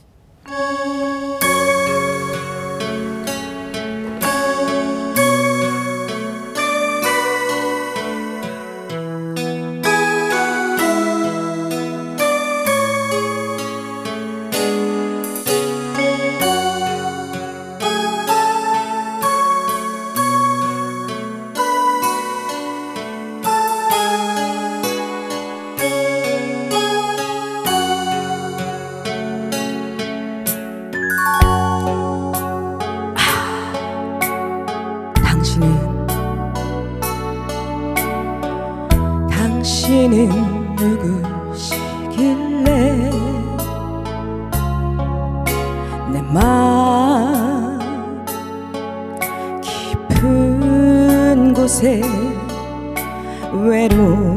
당신은 누구시길래 내 마음 깊은 곳에 외로움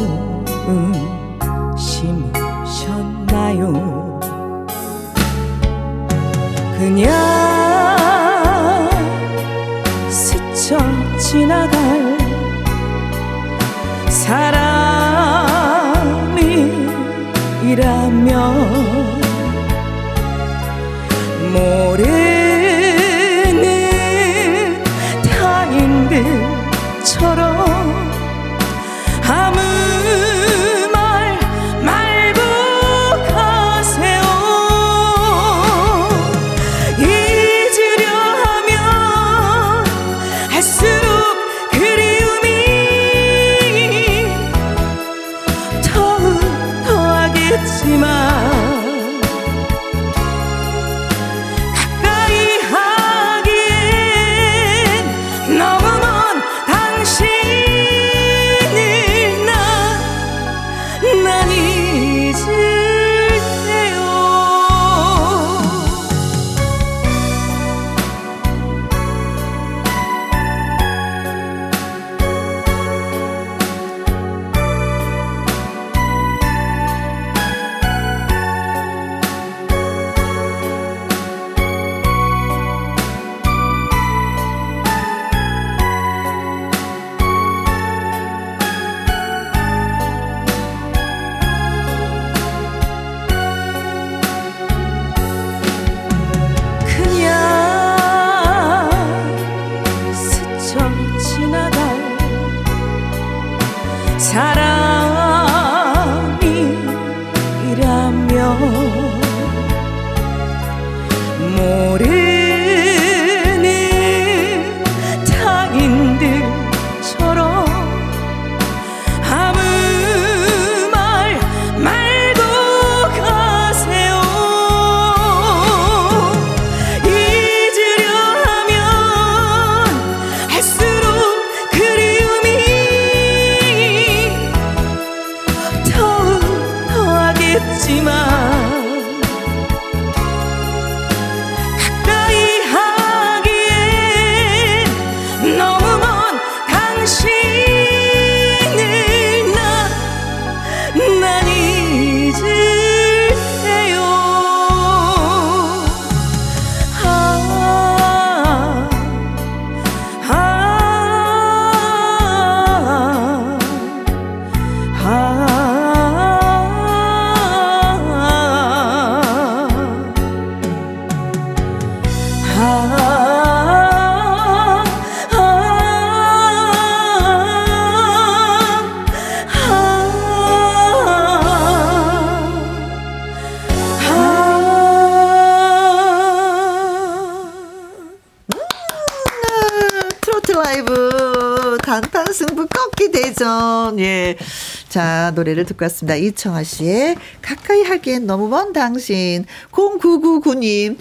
노래를 듣고 왔습니다. 이청아 씨의 가까이 하기엔 너무 먼 당신. 0999님.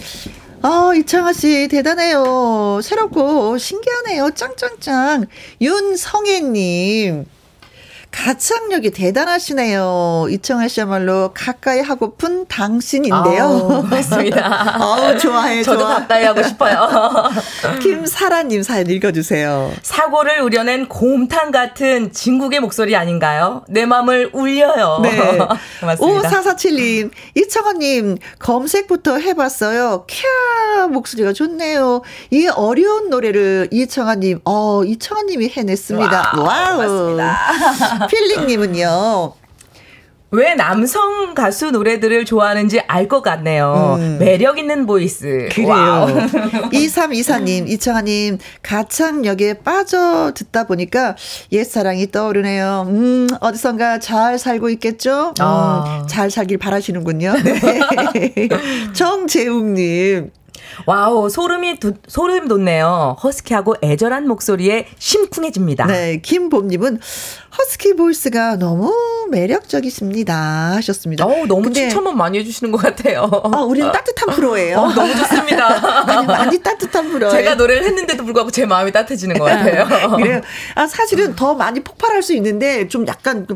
아, 이창아 씨, 대단해요. 새롭고 신기하네요. 짱짱짱. 윤성애님. 가창력이 대단하시네요. 이청아 씨야말로 가까이 하고픈 당신인데요. 아우, 맞습니다. 아우, 좋아해, 저도 좋아. 가까이 하고 싶어요. 김사라님 사연 읽어주세요. 사골을 우려낸 곰탕 같은 진국의 목소리 아닌가요? 내 마음을 울려요. 네. 맞습니다. 5447님, 이청아님, 검색부터 해봤어요. 캬, 목소리가 좋네요. 이 어려운 노래를 이청아님, 어, 이청아님이 해냈습니다. Wow. Wow. 맞습니다. 필링님은요, 왜 남성 가수 노래들을 좋아하는지 알 것 같네요. 음. 매력 있는 voice. 그래요. 2324님, 이청아님, 가창력에 빠져 듣다 보니까 옛사랑이 떠오르네요. 음, 어디선가 잘 살고 있겠죠? 음, 아. 잘 살길 바라시는군요. 네. 정재웅님. 와우, 소름이, 도, 소름 돋네요. 허스키하고 애절한 목소리에 심쿵해집니다. 네, 김봄님은 허스키 voice가 너무 매력적이십니다. 하셨습니다. 어 너무 근데, 칭찬만 많이 해주시는 것 같아요. 아, 우리는 따뜻한 프로예요. 어, 너무 좋습니다. 아니, 많이 따뜻한 프로. 제가 노래를 했는데도 불구하고 제 마음이 따뜻해지는 것 같아요. 그래요. 아, 사실은 더 많이 폭발할 수 있는데 좀 약간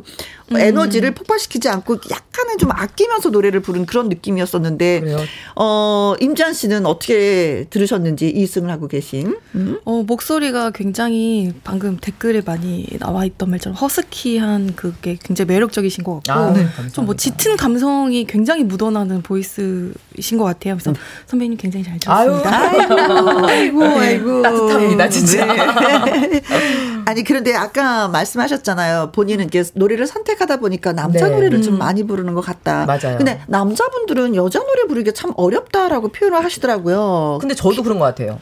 음. 에너지를 폭발시키지 않고 약간은 좀 아끼면서 노래를 부른 그런 느낌이었었는데, 그래요. 어, 임지한 씨는 어떻게 들으셨는지 이승을 하고 계신? 음? 어, 목소리가 굉장히 방금 댓글에 많이 나와 있던 말처럼 허스키한 그게 굉장히 매력적이신 것 같고 아, 네, 좀뭐 짙은 감성이 굉장히 묻어나는 보이스이 신것 같아요. 그래서 음. 선배님 굉장히 잘 들었습니다. 아유, 아이고, 아이고. 따뜻합니다, 진짜. 네. 아니 그런데 아까 말씀하셨잖아요. 본인은 노래를 선택하다 보니까 남자 네. 노래를 좀 음. 많이 부르는 것 같다. 맞아요. 근데 남자분들은 여자 노래 부르기 참 어렵다라고 표현을 하시더라고요. 근데 저도 그런 것 같아요.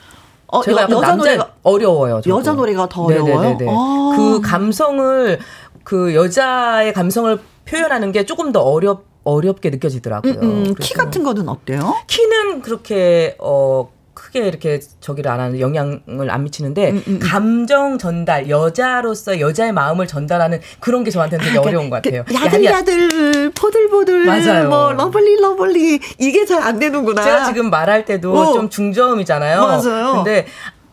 어, 제가 여, 자 노래가 어려워요. 저도. 여자 노래가 더 어려워요. 아. 그 감성을 그 여자의 감성을 표현하는 게 조금 더 어렵 어렵게 느껴지더라고요. 음, 음. 키 같은 거는 어때요? 키는 그렇게 어 크게 이렇게 저기를 안 하는 영향을 안 미치는데 음, 음, 음. 감정 전달 여자로서 여자의 마음을 전달하는 그런 게 저한테는 되게 아, 어려운 것 같아요. 그 야들야들 포들포들 맞아요. 뭐 lovely lovely 이게 잘 안 되는구나. 제가 지금 말할 때도 어. 좀 중저음이잖아요. 맞아요. 근데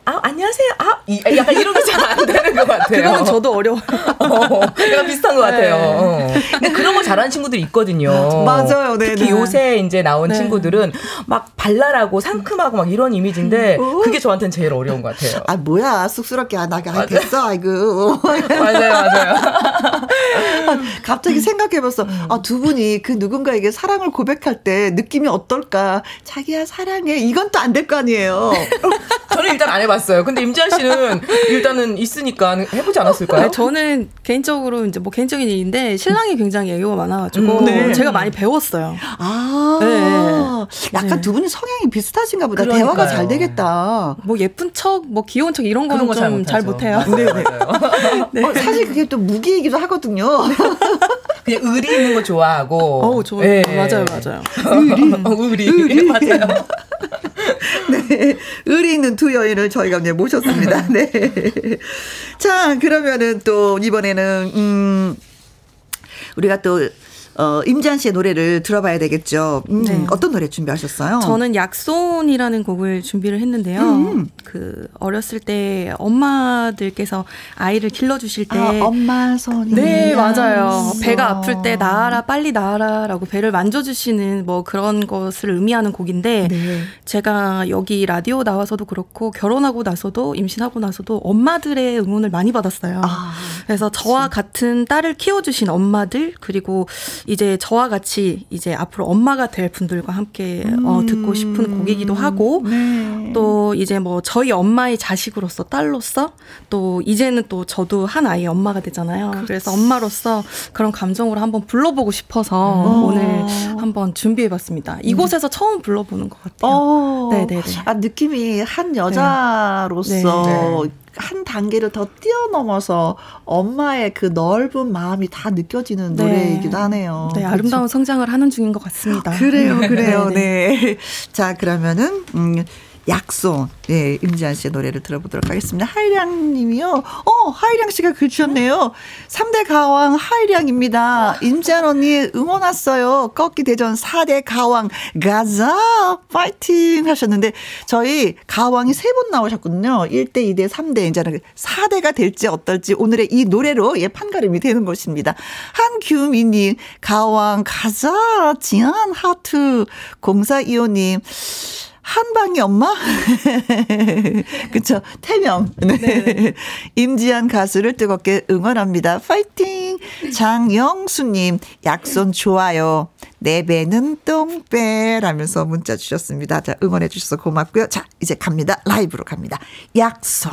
아, 안녕하세요. 아, 이, 약간 이런 게 잘 안 되는 것 같아요. 그거는 저도 어려워요. 어, 약간 비슷한 것 같아요. 네. 어. 근데 그런 거 잘하는 친구들이 있거든요. 맞아요. 네. 특히 네. 요새 이제 나온 네. 친구들은 막 발랄하고 상큼하고 막 이런 이미지인데 어? 그게 저한테는 제일 어려운 것 같아요. 아, 뭐야. 쑥스럽게 안 하게 아, 됐어. 아이고. 맞아요, 맞아요. 갑자기 생각해봤어. 음. 아, 두 분이 그 누군가에게 사랑을 고백할 때 느낌이 어떨까? 자기야, 사랑해. 이건 또 안 될 거 아니에요. 저는 일단 안 해봤어요. 봤어요. 근데 임지아 씨는 일단은 있으니까 해보지 않았을까요? 아 저는 개인적으로 이제 뭐 개인적인 일인데 신랑이 굉장히 애교가 많아가지고 음, 네. 제가 많이 배웠어요. 아, 네. 약간 네. 두 분이 성향이 비슷하신가 보다. 그러니까요. 대화가 잘 되겠다. 뭐 예쁜 척, 뭐 귀여운 척 이런 거는 좀 잘 못해요. 네, 네. 네. 어, 사실 그게 또 무기이기도 하거든요. 그냥 의리 있는 거 좋아하고. 어, 좋아요. 네. 맞아요, 맞아요. 의리, 어, 의리, 의리. 맞아요. 네, 의리 있는 두 여인을 저희가 이제 모셨습니다. 네. 자, 그러면은 또 이번에는 음 우리가 또 어, 임지한 씨의 노래를 들어봐야 되겠죠. 음, 네. 어떤 노래 준비하셨어요? 저는 약손이라는 곡을 준비를 했는데요. 음. 그 어렸을 때 엄마들께서 아이를 길러주실 때 아, 엄마 손이 네 맞아요. 배가 아플 때 나아라 빨리 나아라라고 배를 만져주시는 뭐 그런 것을 의미하는 곡인데 네. 제가 여기 라디오 나와서도 그렇고 결혼하고 나서도 임신하고 나서도 엄마들의 응원을 많이 받았어요. 아, 그래서 저와 같은 딸을 키워주신 엄마들 그리고 이제 저와 같이 이제 앞으로 엄마가 될 분들과 함께 음. 어, 듣고 싶은 곡이기도 하고 네. 또 이제 뭐 저희 엄마의 자식으로서 딸로서 또 이제는 또 저도 한 아이의 엄마가 되잖아요. 그렇지. 그래서 엄마로서 그런 감정으로 한번 불러보고 싶어서 음. 오늘 한번 준비해봤습니다. 이곳에서 음. 처음 불러보는 것 같아요. 어. 네네네. 아 느낌이 한 여자로서 네. 네. 한 단계를 더 뛰어넘어서 엄마의 그 넓은 마음이 다 느껴지는 네. 노래이기도 하네요. 네, 아름다운 그렇죠? 성장을 하는 중인 것 같습니다. 그래요, 그래요, 네. 네. 자, 그러면은, 음, 약속. 예, 임지한 씨의 노래를 들어보도록 하겠습니다. 하이량 님이요. 어, 하이량 씨가 글 주셨네요. 3대 가왕 하이량입니다. 임지한 언니 응원 왔어요. 꺾기 대전 4대 가왕 가자! 파이팅! 하셨는데, 저희 가왕이 3번 나오셨거든요. 1대, 2대, 3대. 이제는 4대가 될지 어떨지 오늘의 이 노래로 예, 판가름이 되는 것입니다. 한규미 님, 가왕 가자! 지한 하트. 0425님, 한방이 엄마? 그쵸. 태명. 네. 네. 임지한 가수를 뜨겁게 응원합니다. 파이팅! 장영수님, 약손 좋아요. 내 배는 똥배 라면서 문자 주셨습니다. 자, 응원해 주셔서 고맙고요. 자, 이제 갑니다. 라이브로 갑니다. 약손.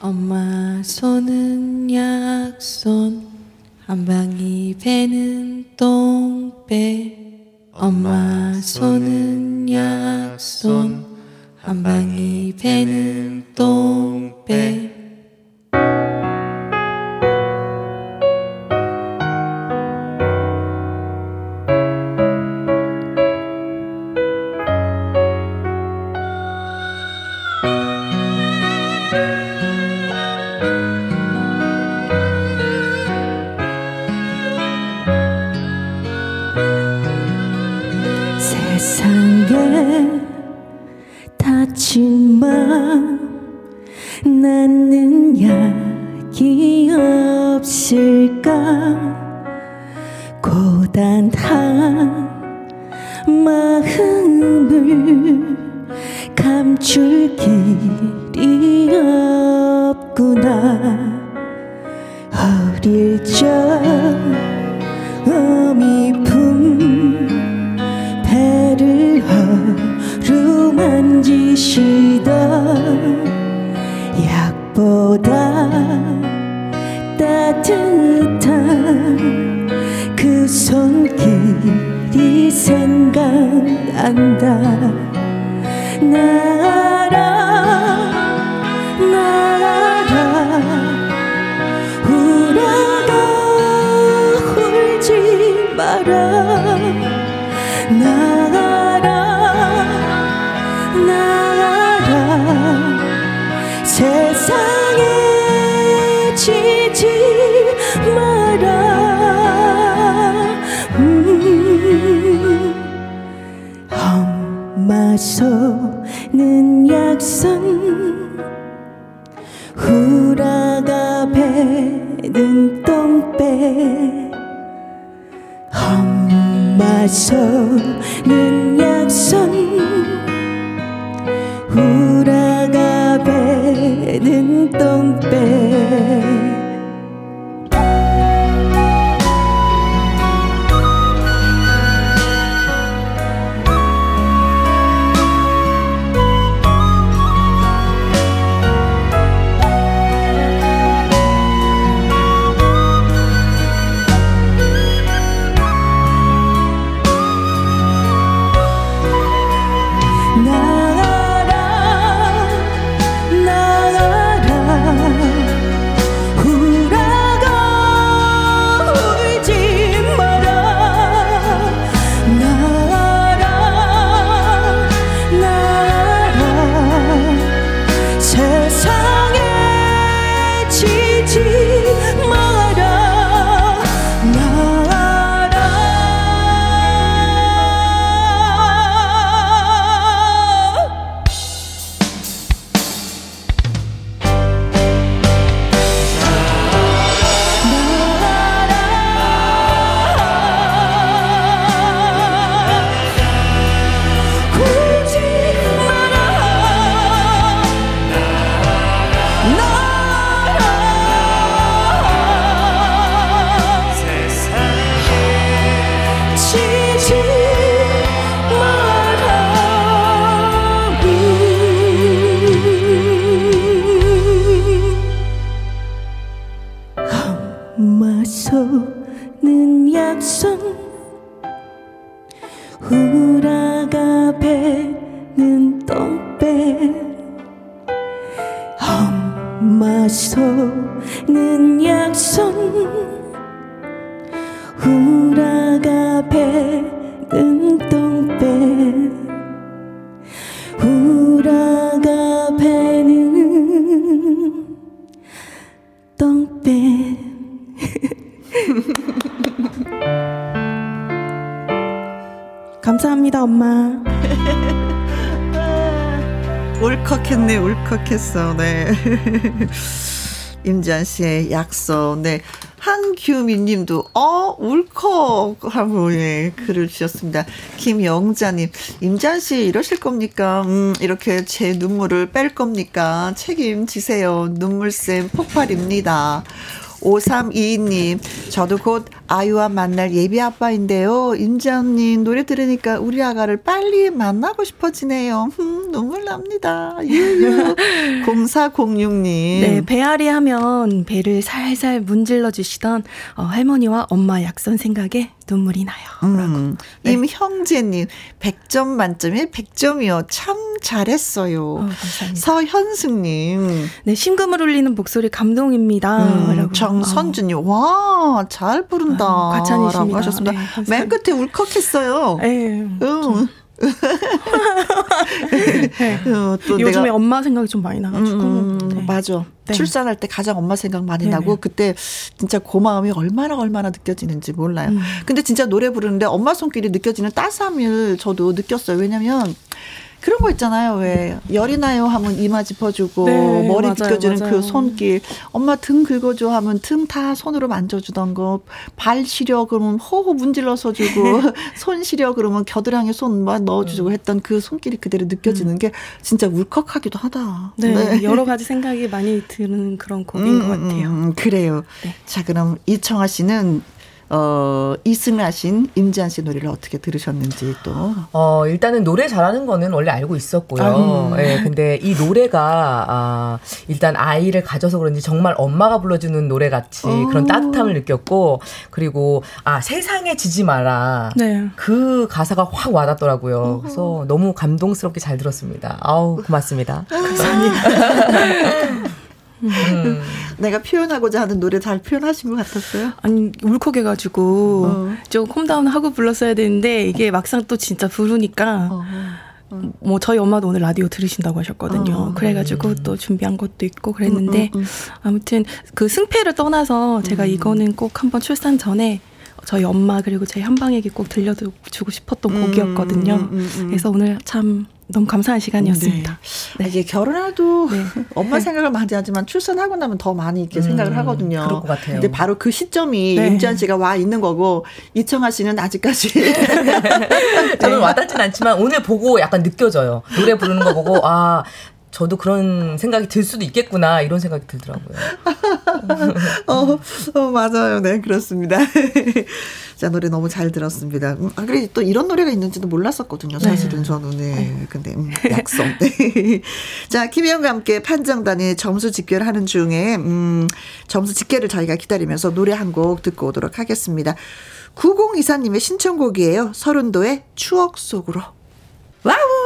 엄마 손은 약손, 한방이 배는 똥배. 엄마 손은 약손 한 방이 배는 똥배 임지한 씨의 약속, 네. 한규민 님도, 어, 울컥! 하고, 예, 글을 주셨습니다. 김영자님, 임지한 씨 이러실 겁니까? 음, 이렇게 제 눈물을 뺄 겁니까? 책임지세요. 눈물샘 폭발입니다. 5322님, 저도 곧 아유와 만날 예비 아빠인데요. 임지언님, 노래 들으니까 우리 아가를 빨리 만나고 싶어지네요. 음, 눈물 납니다. 유유. 0406님. 네, 배앓이 하면 배를 살살 문질러 주시던 어, 할머니와 엄마 약선 생각에 눈물이 나요. 음, 네. 임형재님, 100점 만점에 100점이요. 참 잘했어요. 어, 서현숙님. 네, 심금을 울리는 목소리 감동입니다. 음, 정선주님, 와, 잘 부른다. 아, 과찬이십니다. 하셨습니다. 네, 맨 끝에 울컥했어요. 네. 응. 네. 어, 요즘에 내가, 엄마 생각이 좀 많이 나가지고. 음, 음 네. 맞아. 네. 출산할 때 가장 엄마 생각 많이 네네. 나고 그때 진짜 고마움이 얼마나 얼마나 느껴지는지 몰라요. 음. 근데 진짜 노래 부르는데 엄마 손길이 느껴지는 따스함을 저도 느꼈어요. 왜냐면 그런 거 있잖아요. 왜 열이 나요 하면 이마 짚어주고 네, 머리 맞아요, 빗겨주는 그 맞아요. 그 손길. 엄마 등 긁어줘 하면 등 다 손으로 만져주던 거. 발 시려 그러면 호호 문질러서 주고 손 시려 그러면 겨드랑이 손 막 넣어주고 음. 했던 그 손길이 그대로 느껴지는 음. 게 진짜 울컥하기도 하다. 네, 네, 여러 가지 생각이 많이 드는 그런 곡인 음, 것 같아요. 음, 그래요. 네. 자 그럼 이청아 씨는 어, 이승하신 임지한 씨 노래를 어떻게 들으셨는지 또. 어, 일단은 노래 잘하는 거는 원래 알고 있었고요. 예, 네, 근데 이 노래가, 아, 일단 아이를 가져서 그런지 정말 엄마가 불러주는 노래 같이 어. 그런 따뜻함을 느꼈고, 그리고, 아, 세상에 지지 마라. 네. 그 가사가 확 와닿더라고요. 어. 그래서 너무 감동스럽게 잘 들었습니다. 아우, 고맙습니다. 감사합니다. 음. 내가 표현하고자 하는 노래 잘 표현하신 것 같았어요? 아니 울컥해가지고 어. 좀 콤다운 하고 불렀어야 되는데 이게 막상 또 진짜 부르니까 어. 어. 뭐 저희 엄마도 오늘 라디오 들으신다고 하셨거든요. 어, 그래가지고 음. 또 준비한 것도 있고 그랬는데 음, 음, 음. 아무튼 그 승패를 떠나서 제가 음. 이거는 꼭 한번 출산 전에 저희 엄마 그리고 제 현방에게 꼭 들려주고 싶었던 음, 곡이었거든요. 그래서 오늘 참 너무 감사한 시간이었습니다. 네. 네. 이게 결혼해도 네. 엄마 네. 생각을 많이 하지만 출산하고 나면 더 많이 이렇게 음, 생각을 하거든요. 그럴 것 같아요. 근데 바로 그 시점이 네. 임지한 씨가 와 있는 거고 이청아 씨는 아직까지 저는 와닿진 않지만 오늘 보고 약간 느껴져요. 노래 부르는 거 보고 아 저도 그런 생각이 들 수도 있겠구나 이런 생각이 들더라고요. 어, 어, 맞아요. 네, 그렇습니다. 자, 노래 너무 잘 들었습니다. 음, 아, 그래, 또 이런 노래가 있는지도 몰랐었거든요. 네. 사실은 네. 저는. 네. 근데, 음, 약속. 네. 자, 김혜영과 함께 판정단이 점수 집계를 는 중에, 음, 점수 집계를 저희가 기다리면서 노래 한 곡 듣고 오도록 하겠습니다. 9024님의 신청곡이에요. 설운도의 추억 속으로. 와우!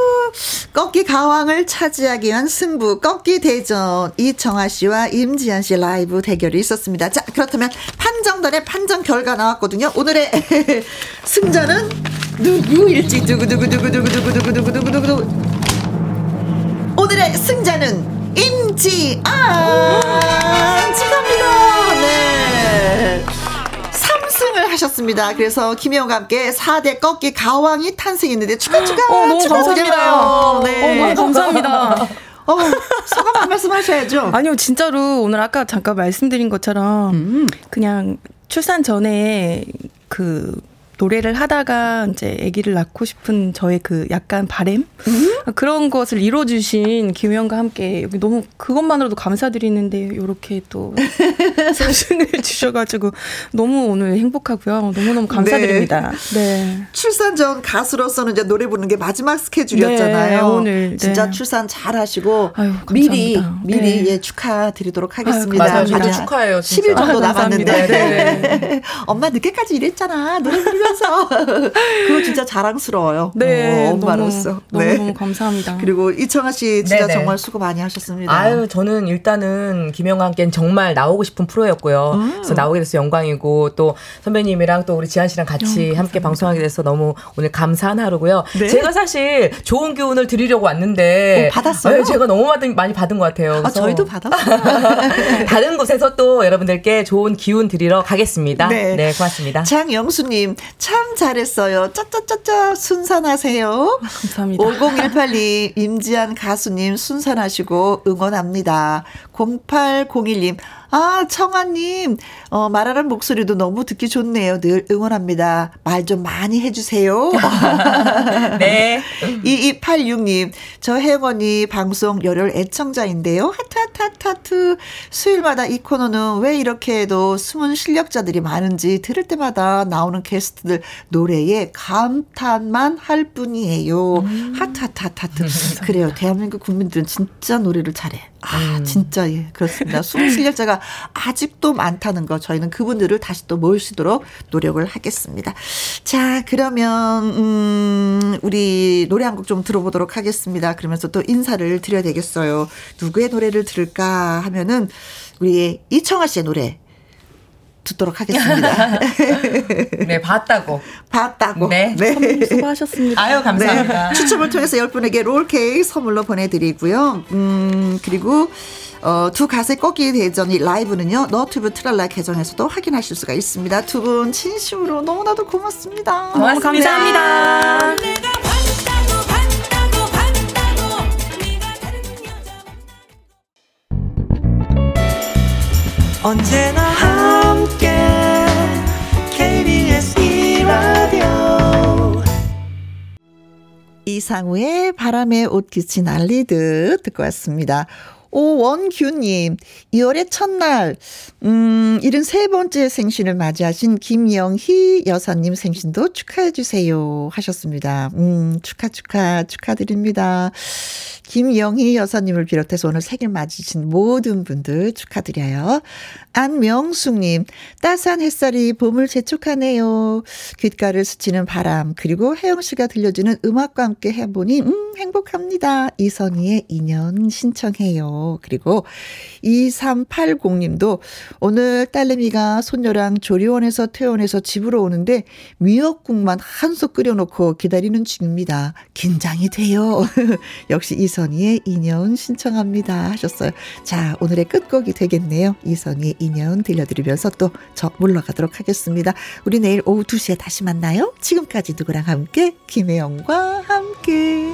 꺾기 가왕을 차지하기 위한 승부, 꺾기 대전. 이정아 씨와 임지한 씨 라이브 대결이 있었습니다. 자, 그렇다면 판정단의 판정 결과 나왔거든요. 오늘의 승자는 누구일지, 두구두구두구두구두구두구두구두구두구. 오늘의 승자는 임지안! 축하합니다! 네. 3승을 하셨습니다. 그래서 김혜영과 함께 4대 꺾기 가왕이 탄생했는데 축하 축하 어, 너무 감사합니다. 네. 어, 너무 감사합니다. 어, 소감 한 말씀 하셔야죠. 아니요, 진짜로 오늘 아까 잠깐 말씀드린 것처럼 음. 그냥 출산 전에 그 노래를 하다가 이제 아기를 낳고 싶은 저의 그 약간 바램 음? 그런 것을 이뤄주신 김혜영과 함께 여기 너무 그것만으로도 감사드리는데 이렇게 또 사진을 주셔가지고 너무 오늘 행복하고요. 너무너무 감사드립니다. 네. 네. 출산 전 가수로서는 이제 노래 부르는 게 마지막 스케줄이었잖아요. 네, 오늘 진짜 네. 출산 잘 하시고 아유, 미리 미리 네. 예, 축하드리도록 하겠습니다. 아유, 아주 축하해요. 진짜. 10일 정도 아, 남았는데 네. 엄마 늦게까지 일했잖아. 노래 부르면 서 그거 진짜 자랑스러워요. 네, 어, 엄마로서. 너무, 네. 너무, 너무 감사합니다. 그리고 이청아 씨 진짜 네네. 정말 수고 많이 하셨습니다. 아유, 저는 일단은 김영과 함께는 정말 나오고 싶은 프로였고요. 음. 그래서 나오게 돼서 영광이고 또 선배님이랑 또 우리 지한 씨랑 같이 어, 함께 방송하게 돼서 너무 오늘 감사한 하루고요. 네. 제가 사실 좋은 교훈을 드리려고 왔는데 어, 받았어요. 아유, 제가 너무 많이 받은 것 같아요. 아, 저희도 받았어요. 다른 곳에서 또 여러분들께 좋은 기운 드리러 가겠습니다. 네, 네 고맙습니다. 장영수님 참 잘했어요. 짜짜짜짜 순산하세요. 감사합니다. 50182 임지한 가수님 순산하시고 응원합니다. 0801님 아, 청아님, 어, 말하는 목소리도 너무 듣기 좋네요. 늘 응원합니다. 말 좀 많이 해주세요. 네. 2286님, 저 혜영이 방송 열혈 애청자인데요. 하트, 하트, 하트, 하트. 수요일마다 이 코너는 왜 이렇게도 숨은 실력자들이 많은지 들을 때마다 나오는 게스트들 노래에 감탄만 할 뿐이에요. 음. 하트, 하트, 하트, 하트. 그래요. 대한민국 국민들은 진짜 노래를 잘해. 아, 음. 진짜, 예, 그렇습니다. 숨은 실력자가 아직도 많다는 거 저희는 그분들을 다시 또 모시도록 노력을 하겠습니다. 자, 그러면 음 우리 노래 한 곡 좀 들어보도록 하겠습니다. 그러면서 또 인사를 드려야 되겠어요. 누구의 노래를 들을까 하면은 우리 이청아 씨의 노래 듣도록 하겠습니다. 네, 봤다고. 봤다고. 네. 네. 수고하셨습니다. 아유, 감사합니다. 네. 추첨을 통해서 10분에게 롤케이크 선물로 보내드리고요. 음, 그리고 어, 두 가세 꺾기 대전이 라이브는요. 너튜브 트랄라 계정에서도 확인하실 수가 있습니다. 두 분 진심으로 너무나도 고맙습니다. 고맙습니다. 감사합니다. 언제나 이상우의 바람에 옷깃이 날리듯 듣고 왔습니다. 오원규님, 2월의 첫날, 음, 73번째 생신을 맞이하신 김영희 여사님 생신도 축하해주세요. 하셨습니다. 음, 축하, 축하, 축하드립니다. 김영희 여사님을 비롯해서 오늘 생일 맞으신 모든 분들 축하드려요. 안명숙님, 따스한 햇살이 봄을 재촉하네요. 귓가를 스치는 바람, 그리고 혜영 씨가 들려주는 음악과 함께 해보니, 음, 행복합니다. 이선희의 인연 신청해요. 그리고 2380님도 오늘 딸내미가 손녀랑 조리원에서 퇴원해서 집으로 오는데 미역국만 한 솥 끓여놓고 기다리는 중입니다. 긴장이 돼요. 역시 이 이선희의 인연 신청합니다 하셨어요. 자, 오늘의 끝곡이 되겠네요. 이선희의 인연 들려드리면서 또 저 물러가도록 하겠습니다. 우리 내일 오후 2시에 다시 만나요. 지금까지 누구랑 함께 김혜영과 함께